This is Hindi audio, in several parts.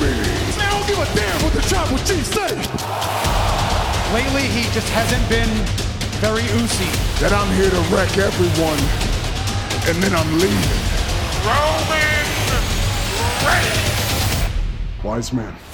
me. I don't give a damn what the tribal chief say. Lately, he just hasn't been very oozy. That I'm here to wreck everyone, and then I'm leaving. Roman Reigns. Wise man.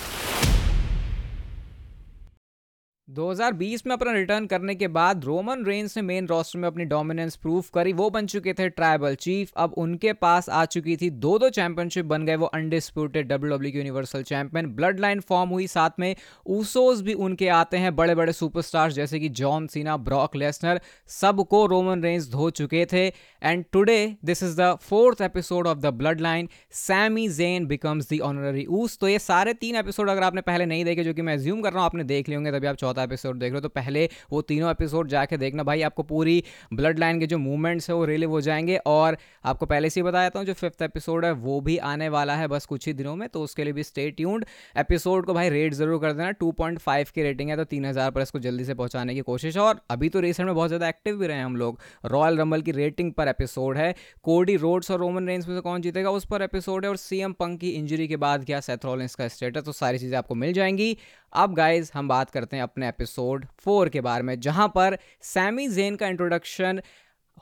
2020 में अपना रिटर्न करने के बाद रोमन रेंस ने मेन रोस्टर में अपनी डोमिनेंस प्रूव करी। वो बन चुके थे ट्राइबल चीफ अब उनके पास आ चुकी थी दो दो चैंपियनशिप बन गए। वो undisputed W W universal champion blood line form हुई साथ में। ऊसोस भी उनके आते हैं बड़े बड़े सुपरस्टार्स जैसे कि जॉन सीना ब्रॉक लेसनर सबको रोमन रेंस धो चुके थे। And today this is the fourth episode of the blood line Sami Zayn becomes the honorary Uce तो ये सारे तीन एपिसोड अगर आपने पहले नहीं देखे, जो कि मैं ज्यूम कर रहा हूँ, आपने देख लिए होंगे, तभी आप चौथा एपिसोड देख रहे हो। तो पहले वो तीनों एपिसोड जाके देखना भाई, आपको पूरी ब्लड लाइन के जो मूवमेंट्स है वो रिलीव हो जाएँगे। और आपको पहले से ही बताया था जो फिफ्थ एपिसोड है, वो भी आने वाला है बस कुछ ही दिनों में। तो उसके लिए भी स्टे ट्यून्ड एपिसोड को भाई रेट ज़रूर कर देना। टू की रेटिंग है तो तीन हज़ार पर इसको जल्दी से पहुँचाने की कोशिश। और अभी तो रिसेंट में बहुत ज़्यादा एक्टिव भी रहे हैं हम लोग। रॉयल रंबल की रेटिंग पर एपिसोड है। कोडी रोड्स और रोमन रेंज में से कौन जीतेगा, उस पर एपिसोड है। और सीएम पंक की इंजरी के बाद क्या सेथरोलिंस का स्टेटस तो सारी चीज़ें आपको मिल जाएँगी। अब गाइज़ हम बात करते हैं अपने एपिसोड फोर के बारे में, जहाँ पर सैमी जेन का इंट्रोडक्शन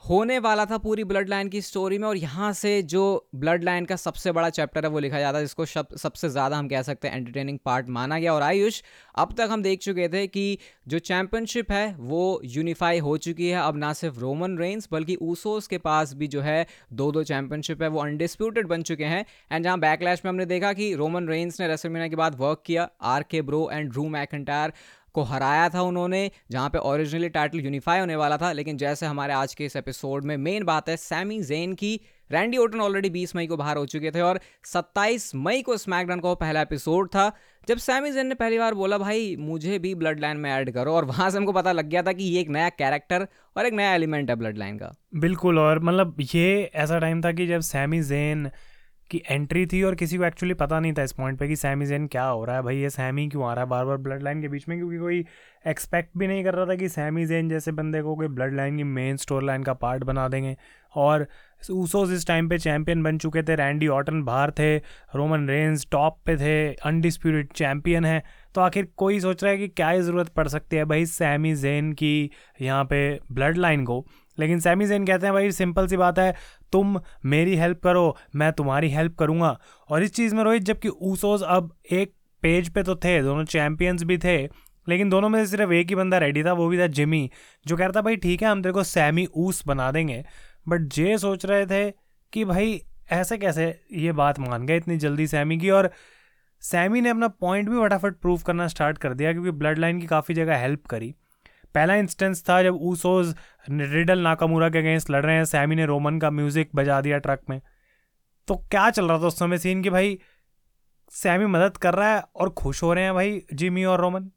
होने वाला था पूरी ब्लड लाइन की स्टोरी में, और यहाँ से जो ब्लड लाइन का सबसे बड़ा चैप्टर है वो लिखा जाता है, जिसको सबसे ज़्यादा हम कह सकते हैं एंटरटेनिंग पार्ट माना गया। और आयुष, अब तक हम देख चुके थे कि जो चैंपियनशिप है, वो यूनिफाई हो चुकी है। अब ना सिर्फ़ रोमन रेंस बल्कि ऊसोस के पास भी जो है दो दो चैम्पियनशिप है, वो अनडिस्प्यूटेड बन चुके हैं। एंड जहाँ बैकलैश में हमने देखा कि रोमन रेंस ने रेसलमीना के बाद वर्क किया आर के ब्रो एंड ड्रू मैकेंटायर को हराया था उन्होंने, जहाँ पे ओरिजिनली टाइटल यूनिफाई होने वाला था। लेकिन जैसे हमारे आज के इस एपिसोड में मेन बात है सैमी जेन की रैंडी ओटन ऑलरेडी 20 मई को बाहर हो चुके थे और 27 मई को स्मैकडाउन का पहला एपिसोड था। जब सैमी जेन ने पहली बार बोला, भाई, मुझे भी ब्लड लाइन में ऐड करो। और वहाँ से हमको पता लग गया था कि ये एक नया कैरेक्टर और एक नया एलिमेंट है ब्लड लाइन का। बिल्कुल, और मतलब ये ऐसा टाइम था कि जब सैमी जेन की एंट्री थी और किसी को एक्चुअली पता नहीं था इस पॉइंट पे कि सैमी जेन क्या हो रहा है। भाई ये सैमी क्यों आ रहा है? बार बार ब्लड लाइन के बीच में क्योंकि कोई एक्सपेक्ट भी नहीं कर रहा था कि सैमी जेन जैसे बंदे को कोई ब्लड लाइन की मेन स्टोर लाइन का पार्ट बना देंगे। और ऊसोस इस टाइम पे चैंपियन बन चुके थे। रैंडी ऑटन बाहर थे। रोमन रेंज टॉप पे थे। अनडिस्प्यूटेड चैंपियन है। तो आखिर कोई सोच रहा है कि क्या ज़रूरत पड़ सकती है? भाई सैमी जेन की यहाँ पे ब्लड लाइन को। लेकिन सैमी जेन कहते हैं, भाई, सिंपल सी बात है, तुम मेरी हेल्प करो, मैं तुम्हारी हेल्प करूँगा। और इस चीज़ में रोहित, जबकि ऊसोज अब एक पेज पे तो थे, दोनों चैंपियंस भी थे, लेकिन दोनों में से सिर्फ़ एक ही बंदा रेडी था, वो भी था जिमी, जो कह रहा था, भाई, ठीक है, हम तेरे को सैमी ऊस बना देंगे। बट जे सोच रहे थे कि, भाई, ऐसे कैसे ये बात मान गए इतनी जल्दी सैमी की? और सैमी ने अपना पॉइंट भी फटाफट प्रूव करना स्टार्ट कर दिया, क्योंकि ब्लड लाइन की काफ़ी जगह हेल्प करी। पहला इंस्टेंस था जब ऊसोज रिडल नाकामूरा के अगेंस्ट लड़ रहे हैं। सैमी ने रोमन का म्यूज़िक बजा दिया ट्रक में। तो क्या चल रहा था उस समय सीन कि भाई सैमी मदद कर रहा है और खुश हो रहे हैं भाई जिमी और रोमन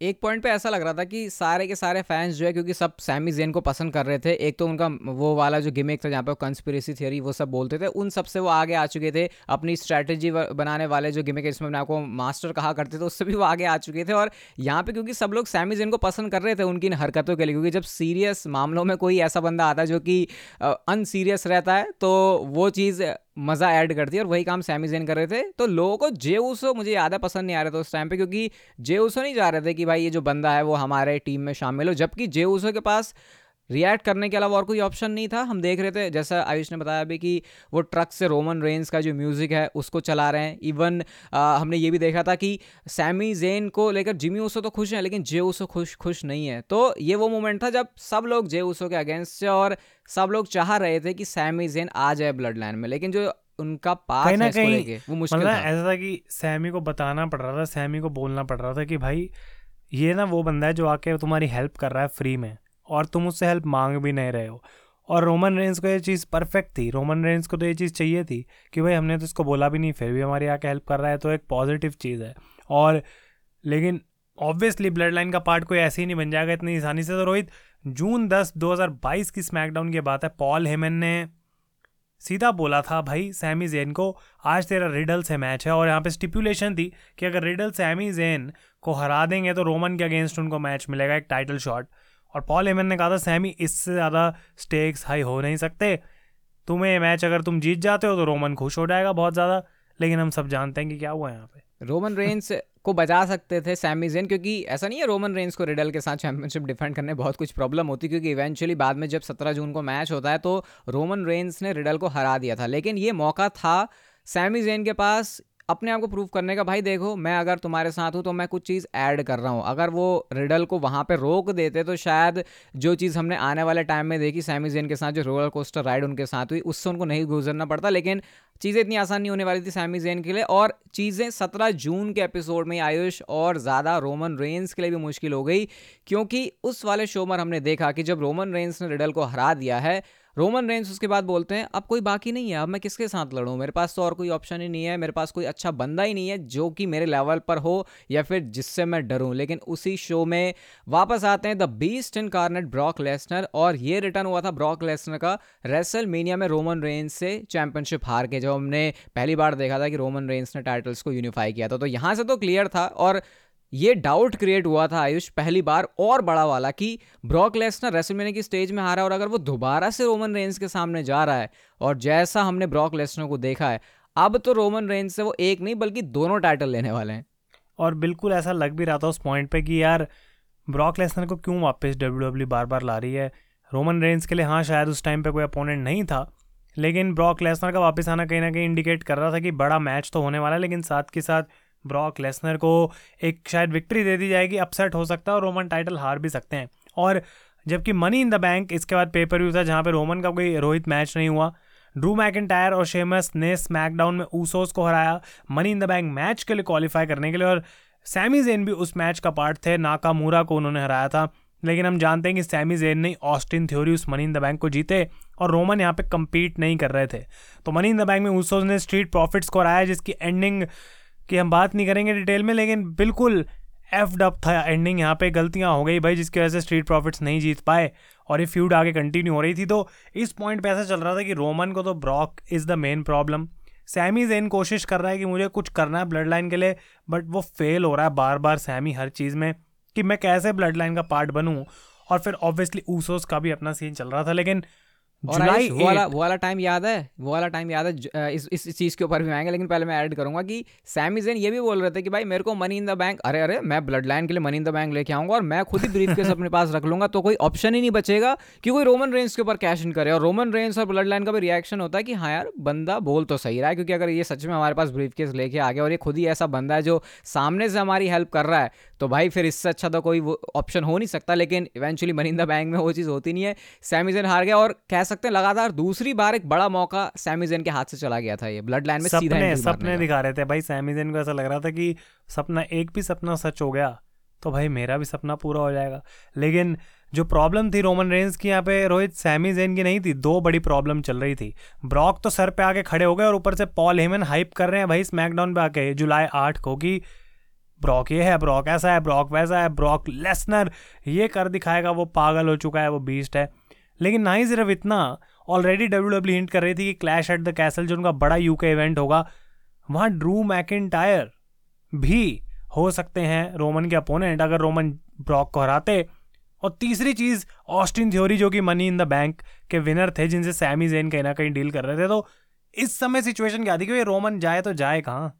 एक पॉइंट पे ऐसा लग रहा था कि सारे के सारे फैंस जो है, क्योंकि सब सैमी जेन को पसंद कर रहे थे। एक तो उनका वो वाला जो गिमिक था जहाँ पे कंस्पिरेसी थियरी वो सब बोलते थे, उन सबसे वो आगे आ चुके थे। अपनी स्ट्रैटेजी बनाने वाले जो गिमिक इसमें अपने आपको मास्टर कहा करते थे, उससे भी वो आगे आ चुके थे। और यहाँ पे क्योंकि सब लोग सैमी जेन को पसंद कर रहे थे उनकी इन हरकतों के लिए, क्योंकि जब सीरियस मामलों में कोई ऐसा बंदा आता है जो कि अनसीरियस रहता है तो वो चीज़ मज़ा ऐड कर दिया और वही काम सैमी जेन कर रहे थे। तो लोगों को जे उसो मुझे ज़्यादा पसंद नहीं आ रहा था उस टाइम पे, क्योंकि जे उसो नहीं जा रहे थे कि भाई ये जो बंदा है वो हमारे टीम में शामिल हो, जबकि जे उसो के पास रिएक्ट करने के अलावा और कोई ऑप्शन नहीं था। हम देख रहे थे जैसा आयुष ने बताया अभी कि वो ट्रक से रोमन रेंज का जो म्यूज़िक है उसको चला रहे हैं। इवन आ, हमने ये भी देखा था कि सैमी जेन को लेकर जिमी उसो तो खुश हैं लेकिन जे उसो खुश खुश नहीं है। तो ये वो मोमेंट था जब सब लोग जे उसो के अगेंस्ट और सब लोग चाह रहे थे कि सैमी जेन आ जाए ब्लड लाइन में। लेकिन जो उनका पास कहीं ना कहीं वो मुश्किल मतलब था। ऐसा था कि सैमी को बताना पड़ रहा था सैमी को बोलना पड़ रहा था कि भाई ये ना वो बंदा है जो आके तुम्हारी हेल्प कर रहा है फ्री में। और तुम उससे हेल्प मांग भी नहीं रहे हो। और रोमन रेंज को ये चीज़ परफेक्ट थी। रोमन रेंज को तो ये चीज़ चाहिए थी कि भाई हमने तो इसको बोला भी नहीं, फिर भी हमारी आके हेल्प कर रहा है तो एक पॉजिटिव चीज़ है। और लेकिन ऑब्वियसली ब्लड लाइन का पार्ट कोई ऐसे ही नहीं बन जाएगा इतनी आसानी से। तो रोहित, जून दस, दो हज़ार बाईस की स्मैकडाउन की बात है। पॉल हेमन ने सीधा बोला था, भाई सैमी जेन को आज तेरा रिडल से मैच है। और यहाँ पे स्टिपुलेशन थी कि अगर रिडल सैमी जेन को हरा देंगे तो रोमन के अगेंस्ट उनको मैच मिलेगा, एक टाइटल शॉट और पॉल एमन ने कहा था सैमी इससे ज़्यादा स्टेक्स हाई हो नहीं सकते। तुम्हें मैच अगर तुम जीत जाते हो तो रोमन खुश हो जाएगा बहुत ज़्यादा, लेकिन हम सब जानते हैं कि क्या हुआ यहाँ पे। रोमन रेंस को बचा सकते थे सैमी जेन क्योंकि ऐसा नहीं है रोमन रेंस को रिडल के साथ चैंपियनशिप डिफेंड करने बहुत कुछ प्रॉब्लम होती, क्योंकि इवेंचुअली बाद में जब सत्रह जून को मैच होता है तो रोमन रेंस ने रिडल को हरा दिया था। लेकिन ये मौका था सैमी जेन के पास अपने आप को प्रूव करने का, भाई देखो, मैं अगर तुम्हारे साथ हूँ तो मैं कुछ चीज़ ऐड कर रहा हूँ। अगर वो रिडल को वहाँ पे रोक देते तो शायद जो चीज़ हमने आने वाले टाइम में देखी, सैमी जेन के साथ जो रोलर कोस्टर राइड उनके साथ हुई, उससे उनको नहीं गुजरना पड़ता, लेकिन चीज़ें इतनी आसान नहीं होने वाली थी सैमी जेन के लिए। और चीज़ें सत्रह जून के एपिसोड में आयुष और ज़्यादा रोमन रेंस के लिए भी मुश्किल हो गई, क्योंकि उस वाले शो में हमने देखा कि जब रोमन रेंस ने रिडल को हरा दिया है रोमन रेंस उसके बाद बोलते हैं, अब कोई बाकी नहीं है, अब मैं किसके साथ लड़ूँ? मेरे पास तो और कोई ऑप्शन ही नहीं है, मेरे पास कोई अच्छा बंदा ही नहीं है जो कि मेरे लेवल पर हो या फिर जिससे मैं डरूँ। लेकिन उसी शो में वापस आते हैं the beast incarnate Brock Lesnar और ये रिटर्न हुआ था ब्रॉक लेसनर का रेसल मीनिया में रोमन रेंस से चैंपियनशिप हार के, जब हमने पहली बार देखा था कि रोमन रेंस ने टाइटल्स को यूनिफाई किया था। तो यहाँ से तो क्लियर था और ये डाउट क्रिएट हुआ था आयुष पहली बार और बड़ा वाला कि ब्रॉक लेसनर रेसलमेनिया की स्टेज में हारा और अगर वो दोबारा से रोमन रेंस के सामने जा रहा है और जैसा हमने ब्रॉक लेसनर को देखा है, अब तो रोमन रेंस से वो एक नहीं बल्कि दोनों टाइटल लेने वाले हैं। और बिल्कुल ऐसा लग भी रहा था उस पॉइंट पे कि यार ब्रॉक लेसनर को क्यों वापस डब्ल्यू डब्ल्यू बार बार ला रही है? रोमन रेंस के लिए हाँ शायद उस टाइम पे कोई अपोनेंट नहीं था, लेकिन ब्रॉक लेसनर का वापस आना कहीं ना कहीं इंडिकेट कर रहा था कि बड़ा मैच तो होने वाला है, लेकिन साथ के साथ ब्रॉक लेसनर को एक शायद विक्ट्री दे दी जाएगी अपसेट हो सकता है और रोमन टाइटल हार भी सकते हैं। और जबकि मनी इन द बैंक इसके बाद पेपर व्यू था जहाँ पे रोमन का कोई रोहित मैच नहीं हुआ। ड्रू मैकिन और शेमस ने स्मैकडाउन में ऊसोस को हराया money in the bank match के लिए क्वालिफाई करने के लिए और सैमी जेन भी उस मैच का पार्ट थे नाका मूरा को उन्होंने हराया था। लेकिन हम जानते हैं कि सैमी जेन ने ऑस्टिन थ्योरी उस मनी इन द बैंक को जीते और रोमन यहाँ पे कम्पीट नहीं कर रहे थे। तो मनी इन द बैंक में ऊसोस ने स्ट्रीट प्रॉफिट्स को हराया, जिसकी एंडिंग कि हम बात नहीं करेंगे डिटेल में, लेकिन बिल्कुल एफ़ डब था एंडिंग यहाँ पे गलतियाँ हो गई भाई, जिसकी वजह से स्ट्रीट प्रॉफिट्स नहीं जीत पाए, और ये फ्यूड आगे कंटिन्यू हो रही थी। तो इस पॉइंट पे ऐसा चल रहा था कि रोमन को तो Brock is the main problem Sami Zayn कोशिश कर रहा है कि मुझे कुछ करना है ब्लड लाइन के लिए बट वो फेल हो रहा है बार बार सैमी हर चीज़ में, कि मैं कैसे ब्लड लाइन का पार्ट बनूँ। और फिर ऑब्वियसली ऊसोस का भी अपना सीन चल रहा था, लेकिन जुलाई वो वाला वो वाला टाइम याद है? वो वाला टाइम याद है? इस इस चीज़ के ऊपर भी आएँगे लेकिन पहले मैं ऐड करूँगा कि सैमी जेन ये भी बोल रहे थे कि भाई मेरे को मनी इन द बैंक अरे अरे मैं ब्लड लाइन के लिए मनी इन द बैंक लेके आऊँगा और मैं खुद ही ब्रीफ केस अपने पास रख लूँगा तो कोई ऑप्शन ही नहीं बचेगा कि कोई रोमन रेंज के ऊपर कैश इन करे। और रोमन रेंज और ब्लड लाइन का भी रिएक्शन होता है कि हाँ यार बंदा बोल तो सही रहा है क्योंकि अगर ये सच में हमारे पास ब्रीफ केस लेके आ गया और ये खुद ही ऐसा बंदा है जो सामने से हमारी हेल्प कर रहा है तो भाई फिर इससे अच्छा तो कोई ऑप्शन हो नहीं सकता लेकिन eventually money in the bank में वो चीज़ होती नहीं है। सैमीजन हार गया और कह सकते हैं। लगातार दूसरी बार एक बड़ा मौका सैमीजन के हाथ से चला गया था ये। ब्लड लाइन में सपने सपने दिखा रहे थे भाई सैमीजन को। ऐसा लग रहा था कि सपना एक भी सपना सच हो गया तो भाई मेरा भी सपना पूरा हो जाएगा। लेकिन जो प्रॉब्लम थी रोमन रेंज की यहाँ पे रोहित सैमी जेन की नहीं थी दो बड़ी प्रॉब्लम चल रही थी। ब्रॉक तो सर पे आके खड़े हो गए और ऊपर से पॉल हेमन हाइप कर रहे हैं भाई स्मैकडाउन पे आके जुलाई आठ को कि ब्रॉक ये है ब्रॉक ऐसा है ब्रॉक वैसा है ब्रॉक लेसनर ये कर दिखाएगा वो पागल हो चुका है वो बीस्ट है। लेकिन ना ही सिर्फ़ इतना ऑलरेडी डब्ल्यू डब्ल्यू हिंट कर रही थी कि क्लैश एट द कैसल जो उनका बड़ा यूके इवेंट होगा, वहाँ ड्रू मैकिन भी हो सकते हैं रोमन के अपोनेंट अगर रोमन ब्रॉक को हराते। और तीसरी चीज़ ऑस्टिन थ्योरी जो कि मनी इन द बैंक के विनर थे, जिनसे सैमी जेन कहीं ना कहीं डील कर रहे थे। तो इस समय सिचुएशन क्या थी कि रोमन जाए तो जाए कहाँ?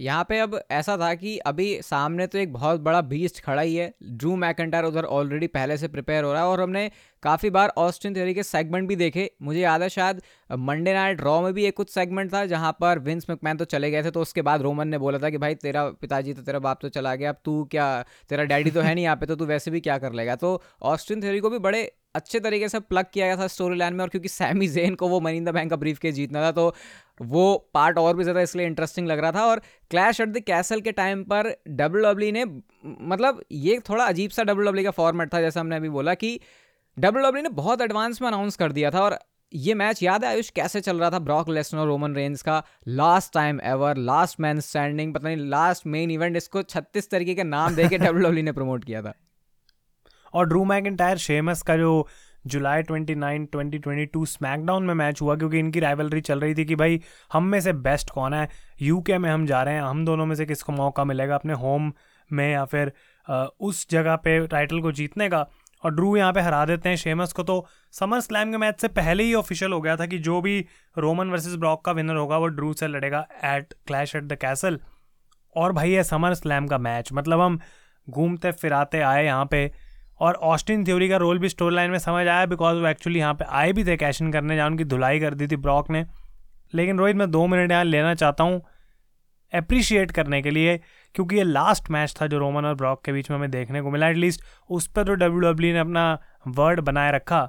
यहाँ पे अब ऐसा था कि अभी सामने तो एक बहुत बड़ा बीस्ट खड़ा ही है। ड्रू मैकेंटायर उधर ऑलरेडी पहले से प्रिपेयर हो रहा है और हमने काफ़ी बार ऑस्टिन थ्योरी के सेगमेंट भी देखे। मुझे याद है शायद मंडे नाइट रॉ में भी एक कुछ सेगमेंट था जहाँ पर विंस मैकमैन तो चले गए थे तो उसके बाद रोमन ने बोला था कि भाई तेरा पिताजी तो तेरा बाप तो चला गया, अब तू क्या, तेरा डैडी तो है नहीं यहाँ पे तो तू वैसे भी क्या कर लेगा? तो ऑस्टिन थ्योरी को भी बड़े अच्छे तरीके से प्लग किया गया था स्टोरी लाइन में और क्योंकि सैमी जेन को वो मनी इन द बैंक का ब्रीफ के जीतना था तो वो पार्ट और भी ज़्यादा इसलिए इंटरेस्टिंग लग रहा था और क्लैश एट द कैसल के टाइम पर डब्ल्यू डब्ल्यू ने मतलब ये थोड़ा अजीब सा डब्ल्यू डब्ल्यू का फॉर्मेट था, जैसा हमने अभी बोला कि डब्ल्यू डब्ल्यू ने बहुत एडवांस में अनाउंस कर दिया था और ये मैच याद है आयुष कैसे चल रहा था ब्रॉक लेसनर रोमन रेंज का last time ever last man standing पता नहीं लास्ट मेन इवेंट इसको छत्तीस तरीके के नाम दे के डब्ल्यू डब्ल्यू ने प्रमोट किया था। और ड्रू मैकिन शेमस का जो जुलाई 29 2022 स्मैकडाउन में मैच हुआ, क्योंकि इनकी राइवलरी चल रही थी कि भाई, हम में से बेस्ट कौन है? यूके में हम जा रहे हैं, हम दोनों में से किसको मौका मिलेगा अपने होम में या फिर उस जगह पे टाइटल को जीतने का? और ड्रू यहाँ पे हरा देते हैं शेमस को तो समर स्लैम के मैच से पहले ही ऑफिशियल हो गया था कि जो भी रोमन वर्सेस ब्रॉक का विनर होगा, वो ड्रू से लड़ेगा at clash at the castle और भाई, ये समर स्लैम का मैच मतलब हम घूमते फिराते आए यहाँ पे। और ऑस्टिन थ्योरी का रोल भी स्टोरी लाइन में समझ आया बिकॉज़ वो एक्चुअली यहाँ पे आए भी थे कैश इन करने, जहाँ उनकी धुलाई कर दी थी ब्रॉक ने। लेकिन रोहित, मैं दो मिनट यहाँ लेना चाहता हूँ अप्रिशिएट करने के लिए, क्योंकि ये लास्ट मैच था जो रोमन और ब्रॉक के बीच में हमें देखने को मिला एटलीस्ट उस पर तो डब्ल्यू डब्ल्यू ने अपना वर्ड बनाए रखा।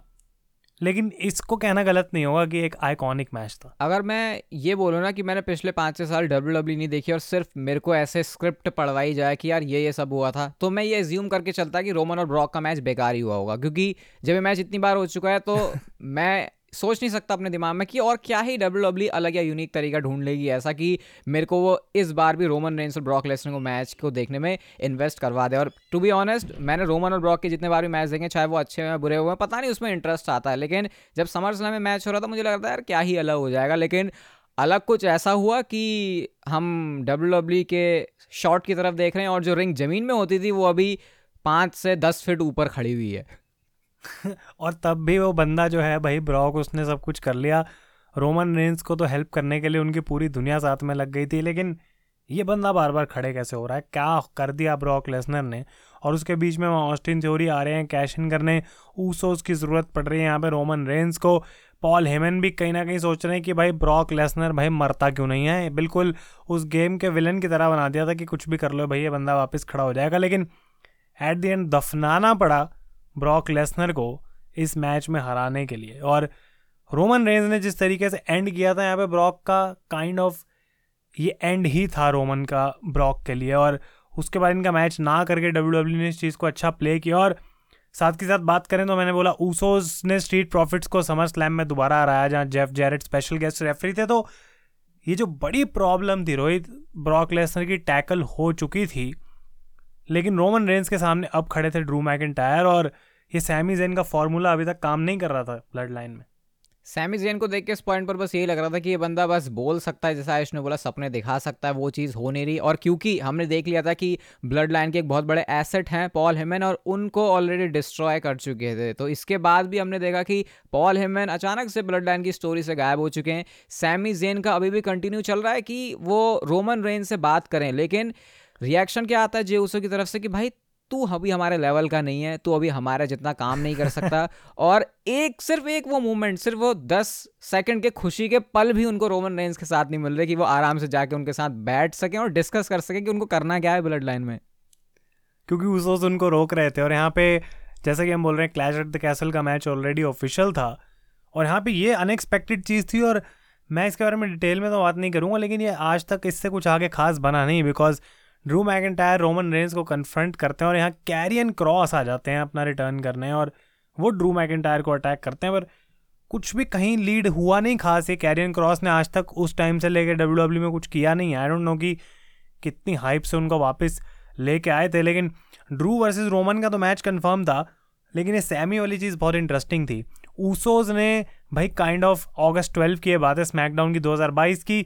लेकिन इसको कहना गलत नहीं होगा कि एक आइकॉनिक मैच था। अगर मैं ये बोलूँ ना कि मैंने पिछले पाँच छः साल डब्ल्यू डब्ल्यू नहीं देखी और सिर्फ़ मेरे को ऐसे स्क्रिप्ट पढ़वाई जाए कि यार ये ये सब हुआ था तो मैं ये ज्यूम करके चलता कि रोमन और ब्रॉक का मैच बेकार ही हुआ होगा क्योंकि जब ये मैच इतनी बार हो चुका है तो मैं सोच नहीं सकता अपने दिमाग में कि और क्या ही डब्ल्यू डब्ल्यू अलग या यूनिक तरीका ढूंढ लेगी ऐसा कि मेरे को वो इस बार भी रोमन रेंस और ब्रॉक लेसनर को मैच को देखने में इन्वेस्ट करवा दे। और टू बी ऑनेस्ट मैंने रोमन और ब्रॉक के जितने बार भी मैच देखे, चाहे वो अच्छे हुए बुरे हुए पता नहीं उसमें इंटरेस्ट आता है, लेकिन जब समर स्लैम में मैच हो रहा था, मुझे लगता है यार, क्या ही अलग हो जाएगा? लेकिन अलग कुछ ऐसा हुआ कि हम डब्ल्यू डब्ल्यू के शॉट की तरफ़ देख रहे हैं और जो रिंग ज़मीन में होती थी, वो अभी पाँच से दस फीट ऊपर खड़ी हुई है। और तब भी वो बंदा जो है भाई ब्रॉक उसने सब कुछ कर लिया। रोमन रेंस को तो हेल्प करने के लिए उनकी पूरी दुनिया साथ में लग गई थी, लेकिन ये बंदा बार बार खड़े कैसे हो रहा है? क्या कर दिया ब्रॉक लेसनर ने? और उसके बीच में वहाँ ऑस्टिन थ्योरी आ रहे हैं, कैश इन करने। ऊसोस की ज़रूरत पड़ रही है यहाँ पे रोमन रेंस को। पॉल हेमन भी कहीं ना कहीं सोच रहे हैं कि भाई ब्रॉक लेसनर भाई मरता क्यों नहीं है? बिल्कुल उस गेम के विलन की तरह बना दिया था कि कुछ भी कर लो भाई, ये बंदा वापस खड़ा हो जाएगा। लेकिन एट द एंड दफनाना पड़ा। ब्रॉक लेसनर को इस मैच में हराने के लिए। और रोमन रेंज ने जिस तरीके से एंड किया था यहाँ पे ब्रॉक का काइंड kind ऑफ़ of, ये एंड ही था रोमन का ब्रॉक के लिए। और उसके बाद इनका मैच ना करके डब्ल्यू डब्ल्यू ने इस चीज़ को अच्छा प्ले किया। और साथ के साथ बात करें तो मैंने बोला ऊसोज ने स्ट्रीट प्रॉफिट्स को समर स्लैम में दोबारा हराया जहाँ Jeff Jarrett special guest referee थे। तो ये जो बड़ी प्रॉब्लम थी रोहित ब्रॉक लेसनर की टैकल हो चुकी थी लेकिन रोमन रेंस के सामने अब खड़े थे ड्रू मैकिन और ये सैमी जेन का फॉर्मूला अभी तक काम नहीं कर रहा था ब्लड लाइन में। सैमी जेन को देख के इस पॉइंट पर बस यही लग रहा था कि ये बंदा बस बोल सकता है, जैसा आयुष ने बोला, सपने दिखा सकता है, वो चीज़ हो नहीं रही। और क्योंकि हमने देख लिया था कि ब्लड लाइन के एक बहुत बड़े एसेट हैं पॉल हेमन और उनको ऑलरेडी डिस्ट्रॉय कर चुके थे। तो इसके बाद भी हमने देखा कि पॉल हेमन अचानक से ब्लड लाइन की स्टोरी से गायब हो चुके हैं। सैमी जेन का अभी भी कंटिन्यू चल रहा है कि वो रोमन रेन से बात करें, लेकिन रिएक्शन क्या आता है जे उसो की तरफ़ से कि भाई तू अभी हमारे लेवल का नहीं है तू अभी हमारा जितना काम नहीं कर सकता। और एक सिर्फ़ एक वो मोमेंट सिर्फ़ वो दस सेकंड के खुशी के पल भी उनको रोमन रेंज के साथ नहीं मिल रहे कि वो आराम से जाके उनके साथ बैठ सकें और डिस्कस कर सकें कि उनको करना क्या है ब्लड लाइन में। क्योंकि उस वक्त उनको रोक रहे थे और यहाँ पे जैसे कि हम बोल रहे हैं क्लैश एट द कैसल का मैच ऑलरेडी ऑफिशियल था और यहाँ पे ये अनएक्सपेक्टेड चीज़ थी और मैं इसके बारे में डिटेल में तो बात नहीं करूँगा लेकिन ये आज तक इससे कुछ आगे खास बना नहीं because Drew McIntyre Roman Reigns को कन्फ्रंट करते हैं और यहाँ कैरियन क्रॉस आ जाते हैं अपना रिटर्न करने और वो ड्रू मैकेंटायर को अटैक करते हैं, पर कुछ भी कहीं लीड हुआ नहीं खास, ये कैरियन क्रॉस ने आज तक उस टाइम से लेकर डब्ल्यू डब्ल्यू में कुछ किया नहीं आई डोंट नो कि कितनी हाइप से उनको वापस लेके आए थे, लेकिन ड्रू वर्सेस रोमन का तो मैच कंफर्म था, लेकिन ये सैमी वाली चीज़ बहुत इंटरेस्टिंग थी। ऊसोज ने भाई काइंड ऑफ़ अगस्त ट्वेल्व की बात है स्मैकडाउन की 2022 की।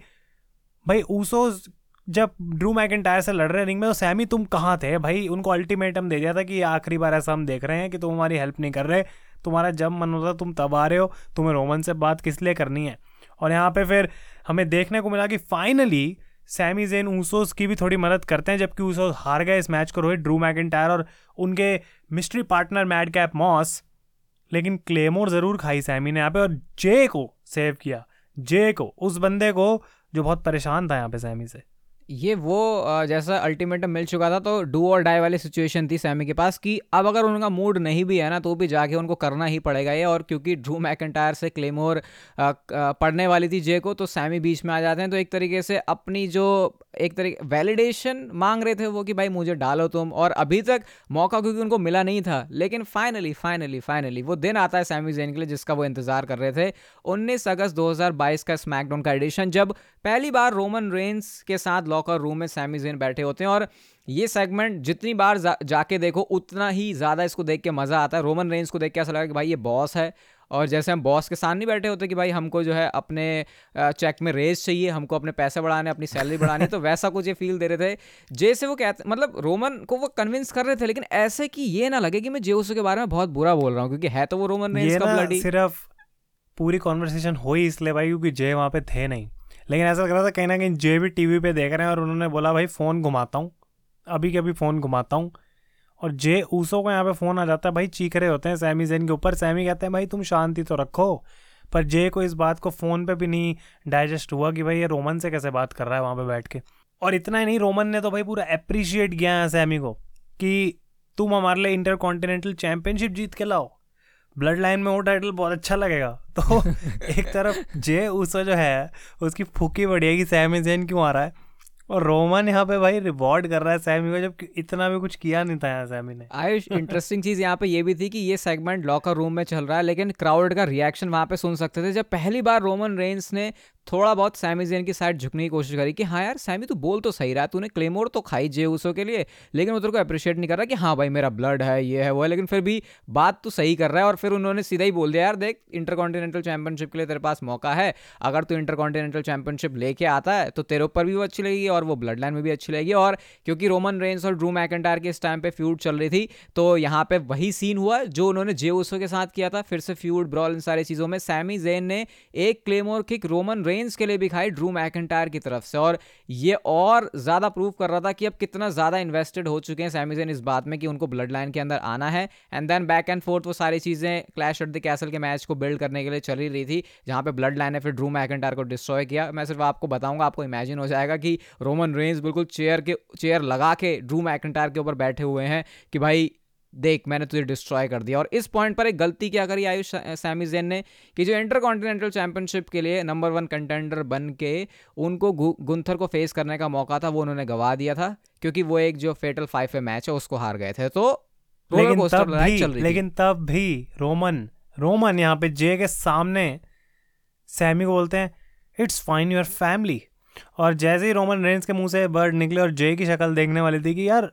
भाई ऊसोज जब ड्रू मैकेंटायर से लड़ रहे रिंग में तो सैमी तुम कहाँ थे? भाई, उनको अल्टीमेटम दे दिया था कि आखिरी बार ऐसा हम देख रहे हैं कि तुम हमारी हेल्प नहीं कर रहे। तुम्हारा जब मन होता तुम तब आ रहे हो। तुम्हें रोमन से बात किस लिए करनी है? और यहाँ पे फिर हमें देखने को मिला कि फाइनली सैमी जेन ऊसोस की भी थोड़ी मदद करते हैं, जबकि ऊसोस हार गए इस मैच को रोहित ड्रू मैकेंटायर और उनके mystery partner Mad Cap Moss लेकिन क्लेमोर ज़रूर खाई सैमी ने यहाँ पे और जे को सेव किया। जे को, उस बंदे को जो बहुत परेशान था यहाँ पे सैमी से। ये वो जैसा अल्टीमेटम मिल चुका था तो डू और डाई वाली सिचुएशन थी सैमी के पास कि अब अगर उनका मूड नहीं भी है ना तो भी जाके उनको करना ही पड़ेगा ये। और क्योंकि ड्रू मैकेंटायर से क्लेमोर पढ़ने वाली थी जे को तो सैमी बीच में आ जाते हैं तो एक तरीके से अपनी जो, एक तरीके वैलिडेशन मांग रहे थे वो कि भाई मुझे डालो तुम। और अभी तक मौका क्योंकि उनको मिला नहीं था, लेकिन फाइनली फाइनली फाइनली वो दिन आता है सैमी जेन के लिए जिसका वो इंतज़ार कर रहे थे। 19 अगस्त 2022 का स्मैकडाउन का एडिशन जब पहली बार रोमन रेंस के साथ लॉकर रूम में सैमी जेन बैठे होते हैं। और ये सेगमेंट जितनी बार जा, जाके देखो उतना ही ज़्यादा इसको देख के मज़ा आता है। रोमन रेंज को देख के ऐसा लगा कि भाई ये बॉस है। और जैसे हम बॉस के साथ नहीं बैठे होते कि भाई हमको जो है अपने चेक में रेज चाहिए हमको अपने पैसे बढ़ाने अपनी सैलरी बढ़ानी तो वैसा कुछ ये फील दे रहे थे। जैसे वो कहते मतलब रोमन को वो कन्विंस कर रहे थे लेकिन ऐसे कि ये ना लगे कि मैं जेउसो के बारे में बहुत बुरा बोल रहा हूँ क्योंकि है तो वो रोमन रेंज का सिर्फ़ पूरी कॉन्वर्सेशन हो ही इसलिए भाई क्योंकि जय वहाँ पे थे नहीं। लेकिन ऐसा लग रहा था कहीं ना कहीं जे भी टीवी पे देख रहे हैं और उन्होंने बोला, भाई, फ़ोन घुमाता हूँ। अभी के अभी फ़ोन घुमाता हूँ। और जे ऊसो को यहाँ पे फ़ोन आ जाता है, भाई, चीख रहे होते हैं सैमी जैन के ऊपर। सैमी कहते हैं, भाई, तुम शांति तो रखो। पर जे को इस बात को फ़ोन पे भी नहीं डाइजेस्ट हुआ कि, भाई, ये रोमन से कैसे बात कर रहा है वहाँ पे बैठ के? और इतना ही नहीं, रोमन ने तो भाई पूरा अप्रिशिएट किया है सैमी को कि तुम हमारे लिए इंटर कॉन्टिनेंटल चैंपियनशिप जीत के लाओ। ब्लड लाइन में वो टाइटल बहुत अच्छा लगेगा। तो एक तरफ़ जे उसो जो है उसकी फूकी बढ़िया कि सैमी जेन क्यों आ रहा है? और रोमन यहाँ पे भाई रिवॉर्ड कर रहा है सैमी को जब इतना भी कुछ किया नहीं था यहाँ सैमी ने। आयुष इंटरेस्टिंग चीज़ यहाँ पे ये भी थी कि ये सेगमेंट लॉकर रूम में चल रहा है लेकिन क्राउड का रिएक्शन वहाँ पे सुन सकते थे। जब पहली बार रोमन रेंस ने थोड़ा बहुत सैमी जेन की साइड झुकने की कोशिश करी कि हाँ यार, सैमी तू बोल तो सही रहा, तूने क्लेमोर तो खाई जे उसो के लिए, लेकिन वो तेरे को अप्रिशिएट नहीं कर रहा कि हाँ भाई, मेरा ब्लड है, ये है, वो है, लेकिन फिर भी बात तो सही कर रहा है और फिर उन्होंने सीधा ही बोल दिया, यार देख इंटर चैंपियनशिप के लिए तेरे पास मौका है, अगर तू इंटर चैंपियनशिप लेके आता है तो तेरे ऊपर भी वो अच्छी लगेगी और वो ब्लड लाइन में भी अच्छी लगेगी। और क्योंकि रोमन रेंस और ड्रू मैकेंटायर के इस टाइम पे फ्यूड चल रही थी तो यहाँ पे वही सीन हुआ जो उन्होंने जे उसो के साथ किया था, फिर से फ्यूड ब्रॉल इन सारी चीज़ों में सैमी जेन ने एक क्लेमोर किक रोमन रेंस के लिए भी खाई ड्रू मैकेंटायर की तरफ़ से। और ये और ज़्यादा प्रूव कर रहा था कि अब कितना ज़्यादा इन्वेस्टेड हो चुके हैं सैमिजन इस बात में कि उनको ब्लड लाइन के अंदर आना है। And then back and forth वो सारी चीज़ें क्लैश एट द कैसल के मैच को बिल्ड करने के लिए चली रही थी, जहाँ पर ब्लड लाइन ने फिर ड्रू मैकेंटायर को डिस्ट्रॉय किया। मैं सिर्फ़ आपको बताऊँगा, आपको इमेजिन हो जाएगा कि रोमन रेंज बिल्कुल चेयर के चेयर लगा के ड्रू मैकेंटायर के ऊपर बैठे हुए हैं कि भाई देख मैंने तुझे डिस्ट्रॉय कर दिया। और इस पॉइंट पर एक गलती क्या करी आयुष सैमी जेन ने कि जो इंटर कॉन्टिनेंटल चैंपियनशिप के लिए नंबर वन कंटेंडर बन के उनको गुंथर को फेस करने का मौका था वो उन्होंने गवा दिया था क्योंकि वो एक जो फेटल फाइव मैच है उसको हार गए थे। तो लेकिन तब भी चल रही लेकिन तब भी रोमन रोमन यहाँ पे जे के सामने सैमी को बोलते हैं इट्स फाइन योर फैमिली और जैसे ही रोमन रेंज के मुँह से बर्ड निकले और जे की शक्ल देखने वाली थी कि यार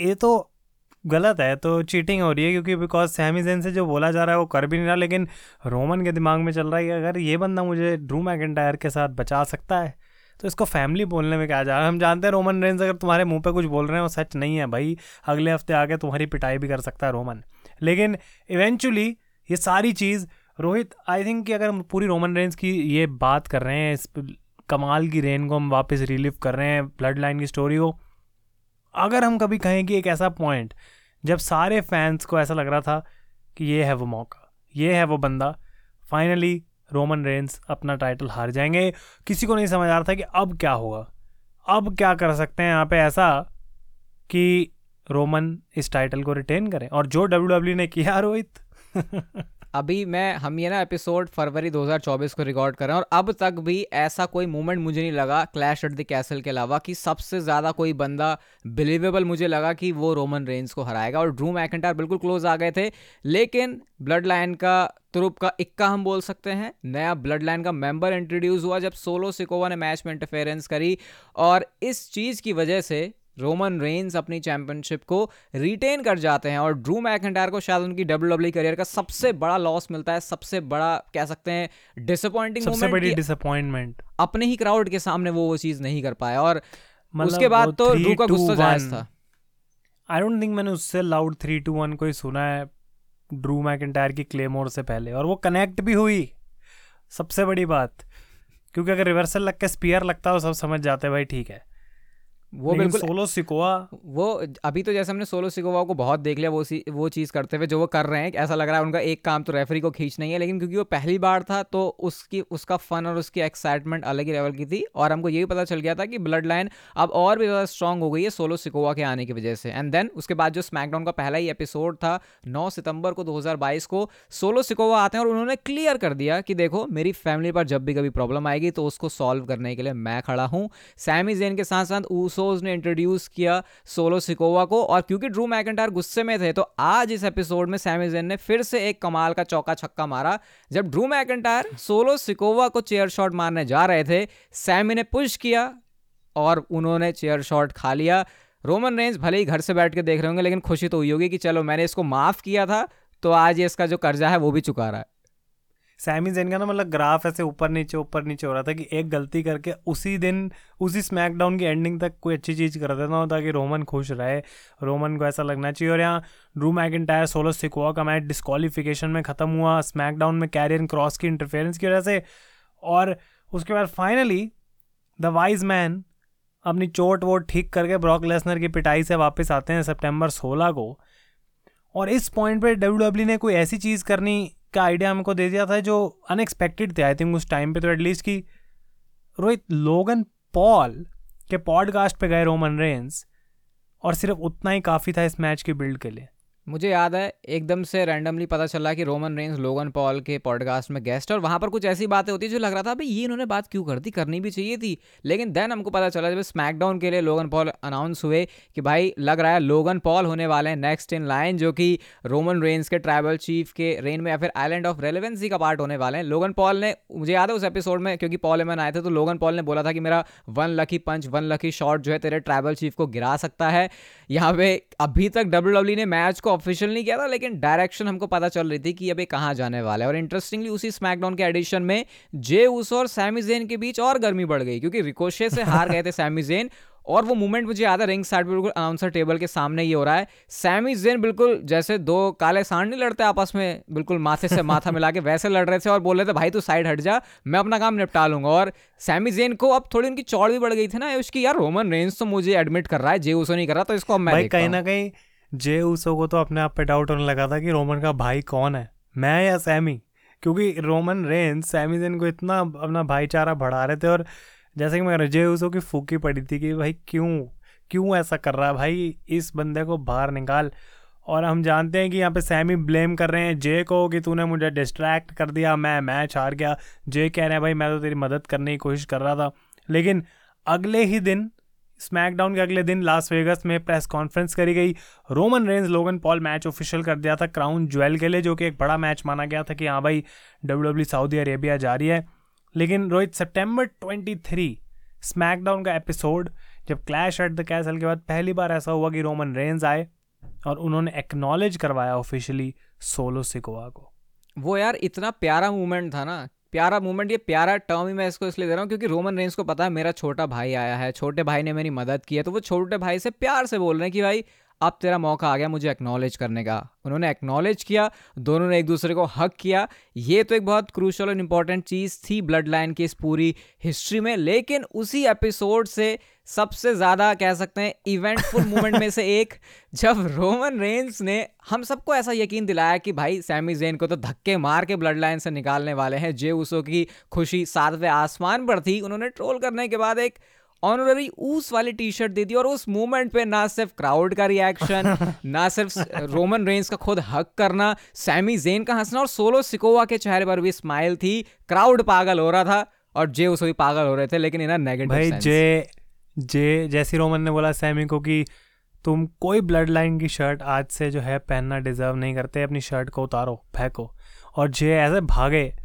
ये तो गलत है तो चीटिंग हो रही है क्योंकि बिकॉज़ सैमी जेन से जो बोला जा रहा है वो कर भी नहीं रहा, लेकिन रोमन के दिमाग में चल रहा है कि अगर ये बंदा मुझे ड्रू मैकेंटायर के साथ बचा सकता है तो इसको फैमिली बोलने में क्या जा रहा है? हम जानते हैं रोमन रेंज अगर तुम्हारे मुँह पे कुछ बोल रहे हैं, वो सच नहीं है भाई। अगले हफ़्ते आके तुम्हारी पिटाई भी कर सकता है रोमन लेकिन इवेंचुअली ये सारी चीज़, रोहित आई थिंक कि अगर हम पूरी रोमन रेंज की ये बात कर रहे हैं, इस कमाल की रेन को हम वापस रिलीव कर रहे हैं ब्लड लाइन की स्टोरी को, अगर हम कभी कहें कि एक ऐसा पॉइंट जब सारे फैंस को ऐसा लग रहा था कि ये है वो मौका, ये है वो बंदा फाइनली रोमन रेंस अपना टाइटल हार जाएँगे। किसी को नहीं समझ आ रहा था कि अब क्या होगा, अब क्या कर सकते हैं यहाँ पे ऐसा कि रोमन इस टाइटल को रिटेन करें। और जो डब्ल्यू e ने किया, रोहित। अभी मैं, हम ये ना एपिसोड फरवरी 2024 को रिकॉर्ड कर रहे हैं और अब तक भी ऐसा कोई मोमेंट मुझे नहीं लगा क्लैश एट द कैसल के अलावा कि सबसे ज़्यादा कोई बंदा बिलीवेबल मुझे लगा कि वो रोमन रेंज को हराएगा और ड्रू मैकेंटार बिल्कुल क्लोज आ गए थे। लेकिन ब्लड लाइन का तुरुप का इक्का हम बोल सकते हैं। नया ब्लड लाइन का मेंबर इंट्रोड्यूस हुआ जब सोलो सिकोवा ने मैच में इंटरफेरेंस करी और इस चीज़ की वजह से रोमन रेंस अपनी चैंपियनशिप को रिटेन कर जाते हैं और ड्रू मैकेंटायर को शायद उनकी डब्ल्यू डब्ल्यू करियर का सबसे बड़ा लॉस मिलता है सबसे बड़ा कह सकते हैं डिसअपॉइंटिंग सबसे बड़ी डिसअपॉइंटमेंट अपने ही क्राउड के सामने वो वो चीज़ नहीं कर पाया और मतलब उसके बाद तो ड्रू का गुस्सा जायज़ था। आई डोंट थिंक मैंने उससे लाउड थ्री टू वन को ही सुना है ड्रू मैकेंटायर की क्लेमोर से पहले। और वो कनेक्ट भी हुई। सबसे बड़ी बात क्योंकि अगर रिवर्सल लग के स्पीयर लगता है तो सब समझ जाते हैं भाई ठीक है। वो बिल्कुल सोलो सिकोवा वो अभी तो जैसे हमने सोलो सिकोवा को बहुत देख लिया वो सी, वो चीज़ करते हुए जो वो कर रहे हैं ऐसा लग रहा है उनका एक काम तो रेफरी को खींचना ही है लेकिन क्योंकि वो पहली बार था तो उसकी उसका फन और उसकी एक्साइटमेंट अलग ही लेवल की थी और हमको ये भी पता चल गया था कि ब्लड लाइन अब और भी ज़्यादा स्ट्रॉन्ग हो गई है सोलो सिकोवा के आने की वजह से। एंड देन उसके बाद जो स्मैकडाउन का पहला ही एपिसोड था नौ सितंबर को दो हज़ार बाईस को सोलो सिकोवा आते हैं और उन्होंने क्लियर कर दिया कि देखो मेरी फैमिली पर जब भी कभी प्रॉब्लम आएगी तो उसको सॉल्व करने के लिए मैं खड़ा हूँ। सैमी जेन के साथ साथ ऊसोज ने इंट्रोड्यूस किया सोलो सिकोवा को और क्योंकि ड्रू मैकेंटायर गुस्से में थे तो आज इस एपिसोड में सैमिजन ने फिर से एक कमाल का चौका छक्का मारा। जब ड्रू मैकेंटायर सोलो सिकोवा को चेयर शॉट मारने जा रहे थे सैमी ने पुश किया और उन्होंने चेयर शॉट खा लिया। रोमन रेंज भले ही घर से बैठ के देख रहे होंगे, लेकिन खुशी तो हुई होगी कि चलो मैंने इसको माफ़ किया था तो आज इसका जो कर्जा है वो भी चुका रहा है। सैमी जेन का ना मतलब ग्राफ ऐसे ऊपर नीचे ऊपर नीचे हो रहा था कि एक गलती करके उसी दिन, उसी स्मैकडाउन की एंडिंग तक कोई अच्छी चीज़ कर देता ना ताकि रोमन खुश रहे। रोमन को ऐसा लगना चाहिए और यहाँ ड्रू मैकिटायर सोलो सिकोआ का मैच डिस्कालिफिकेशन में ख़त्म हुआ, स्मैकडाउन में कैरियन क्रॉस की इंटरफेरेंस की वजह से। और उसके बाद फाइनली द वाइज मैन अपनी चोट वोट ठीक करके ब्रॉक लेसनर की पिटाई से वापस आते हैं सितंबर 16 को। और इस पॉइंट पे डब्ल्यू ने कोई ऐसी चीज़ करनी का आइडिया हमको दे दिया था जो अनएक्सपेक्टेड थे आई थिंक उस टाइम पे तो एटलीस्ट कि रोहित, लोगन पॉल के पॉडकास्ट पे गए रोमन रेंस और सिर्फ़ उतना ही काफ़ी था इस मैच के बिल्ड के लिए। मुझे याद है, एकदम से रैंडमली पता चला कि रोमन रेंज लोगन पॉल के पॉडकास्ट में गेस्ट और वहाँ पर कुछ ऐसी बातें होती जो लग रहा था भाई ये इन्होंने बात क्यों कर दी? करनी भी चाहिए थी। लेकिन देन हमको पता चला जब स्मैकडाउन के लिए लोगन पॉल अनाउंस हुए कि भाई, लग रहा है लोगन पॉल होने वाले हैं नेक्स्ट इन लाइन जो कि रोमन रेंज के ट्राइबल चीफ के रेन में या फिर आइलैंड ऑफ़ रेलिवेंसी का पार्ट होने वाले हैं। लोगन पॉल ने, मुझे याद है उस एपिसोड में, क्योंकि पॉल एमन आए थे तो लोगन पॉल ने बोला था कि मेरा one lucky punch one lucky shot जो है तेरे ट्राइबल चीफ को गिरा सकता है। यहाँ पे अभी तक डब्ल्यू ने मैच को ऑफिशियल नहीं किया था लेकिन डायरेक्शन हमको पता चल रही थी कि अब ये कहाँ जाने वाला है। और इंटरेस्टिंगली उसी स्मैकडाउन के एडिशन में जे ऊसो और सैमीजेन के बीच और गर्मी बढ़ गई क्योंकि रिकोशे से हार गए थे सैमीजेन और वो मूवमेंट मुझे याद है रिंग साइड बिल्कुल अनाउंसर टेबल के सामने ये हो रहा है। सैमी जेन बिल्कुल जैसे दो काले सांड नहीं लड़ते आपस में बिल्कुल माथे से माथा मिला के वैसे लड़ रहे थे और बोल रहे थे भाई तू साइड हट जा मैं अपना काम निपटा लूँगा। और सैमी जेन को अब थोड़ी उनकी चौड़ भी बढ़ गई थी ना उसकी यार रोमन रेंज तो मुझे एडमिट कर रहा है जे उसो नहीं कर रहा तो इसको अब मैं कहीं ना कहीं जे ऊसो को तो अपने आप पे डाउट होने लगा था कि रोमन का भाई कौन है? मैं या सैमी? क्योंकि रोमन रेंज सैमी जेन को इतना अपना भाईचारा बढ़ा रहे थे और जैसे कि मैं जे ऊसो की फूकी पड़ी थी कि भाई क्यों? क्यों ऐसा कर रहा है भाई? इस बंदे को बाहर निकाल। और हम जानते हैं कि यहाँ पे सैमी ब्लेम कर रहे हैं। जे को कि तूने मुझे डिस्ट्रैक्ट कर दिया, मैं मैच हार गया। जे कह रहे हैं, भाई, मैं तो तेरी मदद करने की कोशिश कर रहा था। लेकिन अगले ही दिन स्मैकडाउन के अगले दिन लास वेगस में प्रेस कॉन्फ्रेंस करी गई। Roman Reigns Logan Paul match official कर दिया था क्राउन ज्वेल के लिए, जो कि एक बड़ा मैच माना गया था कि हाँ भाई डब्ल्यू सऊदी अरेबिया जा रही है। लेकिन रोहित, सितंबर ट्वेंटी थ्री स्मैकडाउन का एपिसोड, जब क्लैश एट द कैसल के बाद पहली बार ऐसा हुआ कि रोमन रेंज आए और उन्होंने एक्नॉलेज करवाया ऑफिशियली सोलो सिकोवा को। वो यार इतना प्यारा मूवमेंट था ना प्यारा मूवमेंट ये प्यारा टर्म ही मैं इसको इसलिए दे रहा हूँ क्योंकि रोमन रेंज को पता है मेरा छोटा भाई आया है, छोटे भाई ने मेरी मदद की है तो वो छोटे भाई से प्यार से बोल रहे हैं कि भाई अब तेरा मौका आ गया मुझे एक्नॉलेज करने का। उन्होंने एक्नॉलेज किया दोनों ने एक दूसरे को हक किया। ये तो एक बहुत क्रूशल और इंपॉर्टेंट चीज़ थी ब्लड लाइन की इस पूरी हिस्ट्री में लेकिन उसी एपिसोड से सबसे ज़्यादा कह सकते हैं इवेंटफुल मोमेंट में से एक जब रोमन रेंस ने हम सबको ऐसा यकीन दिलाया कि भाई सैमी जेन को तो धक्के मार के ब्लड लाइन से निकालने वाले हैं जे उसो की खुशी सातवें आसमान पर थी। उन्होंने ट्रोल करने के बाद एक ऑनररी ऊस वाली टी शर्ट दे दी और उस मोमेंट पे ना सिर्फ़ क्राउड का रिएक्शन ना सिर्फ़ रोमन रेंज का खुद हक करना सैमी जेन का हंसना और सोलो सिकोवा के चेहरे पर भी स्माइल थी। क्राउड पागल हो रहा था और जे उसो भी पागल हो रहे थे लेकिन इन नेगेटिव भाई जे जे जैसी रोमन ने बोला सैमी को कि तुम कोई ब्लड लाइन की शर्ट आज से जो है पहनना डिजर्व नहीं करते अपनी शर्ट को उतारो फेंको। और जे ऐसे भागे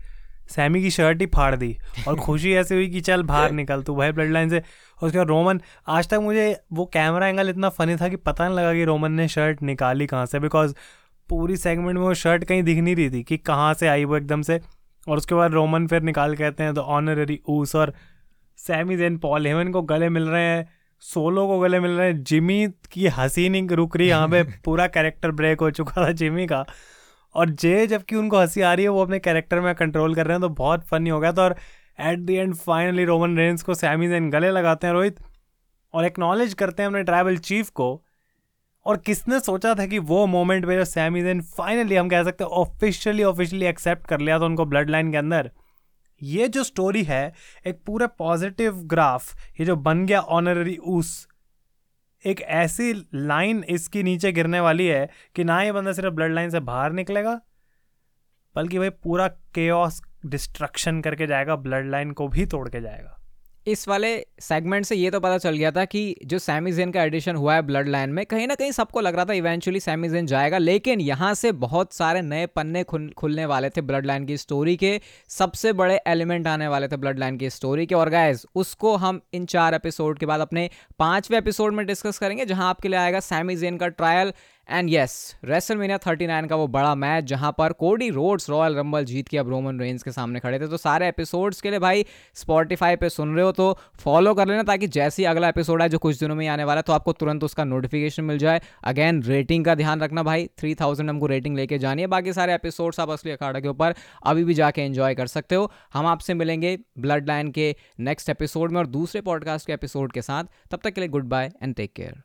सैमी की शर्ट ही फाड़ दी और खुशी ऐसी हुई कि चल बाहर निकल तू भाई ब्लड लाइन से। उसके बाद रोमन आज तक मुझे वो कैमरा एंगल इतना फनी था कि पता नहीं लगा कि रोमन ने शर्ट निकाली कहाँ से बिकॉज़ पूरी सेगमेंट में वो शर्ट कहीं दिख नहीं रही थी कि कहाँ से आई वो एकदम से। और उसके बाद रोमन फिर निकाल कहते हैं द ऑनररी ऊस और सैमी जेन पॉल हेमन को गले मिल रहे हैं सोलो को गले मिल रहे हैं। जिमी की हँसी नहीं रुक रही यहाँ पे पूरा कैरेक्टर ब्रेक हो चुका था जिमी का। और जे जबकि उनको हँसी आ रही है, वो अपने कैरेक्टर में कंट्रोल कर रहे हैं तो बहुत फनी हो गया था। और at the end finally Roman Reigns को सैमी जैन गले लगाते हैं रोहित और एक्नॉलेज करते हैं अपने ट्राइबल चीफ को। और किसने सोचा था कि वो मोमेंट पे जो सैमी जैन फाइनली हम कह सकते हैं ऑफिशियली ऑफिशियली एक्सेप्ट कर लिया था उनको ब्लड लाइन के अंदर। ये जो स्टोरी है, एक पूरा पॉजिटिव ग्राफ ये जो बन गया ऑनररी ऊस एक ऐसी लाइन इसके नीचे गिरने वाली है कि ना ये बंदा सिर्फ़ ब्लड लाइन से बाहर निकलेगा, बल्कि भाई पूरा के डिस्ट्रक्शन करके जाएगा ब्लड लाइन को भी तोड़ के जाएगा। इस वाले सेगमेंट से ये तो पता चल गया था कि जो सैमीजेन का एडिशन हुआ है ब्लड लाइन में, कहीं ना कहीं सबको लग रहा था इवेंचुअली सैमीजेन जाएगा, लेकिन यहाँ से बहुत सारे नए पन्ने खुल, खुलने वाले थे ब्लड लाइन की स्टोरी के। सबसे बड़े एलिमेंट आने वाले थे ब्लड लाइन की स्टोरी के। और गाइज़ उसको हम इन चार एपिसोड के बाद अपने पाँचवें एपिसोड में डिस्कस करेंगे, जहाँ आपके लिए आएगा सैमीजेन का ट्रायल एंड यस रेसलमेनिया 39 का वो बड़ा मैच जहाँ पर कोडी रोड्स रॉयल रंबल जीत के अब रोमन रेंज के सामने खड़े थे। तो सारे एपिसोड्स के लिए भाई स्पॉटिफाई पे सुन रहे हो तो फॉलो कर लेना ताकि जैसे ही अगला एपिसोड है जो कुछ दिनों में आने वाला है तो आपको तुरंत उसका नोटिफिकेशन मिल जाए। अगेन रेटिंग का ध्यान रखना भाई थ्री थाउज़ेंड हमको रेटिंग लेके जानी है। बाकी सारे एपिसोड्स आप असली अखाड़ा के ऊपर अभी भी जाके एंजॉय कर सकते हो। हम आपसे मिलेंगे ब्लड लाइन के नेक्स्ट एपिसोड में और दूसरे पॉडकास्ट के एपिसोड के साथ। तब तक के लिए good bye and take care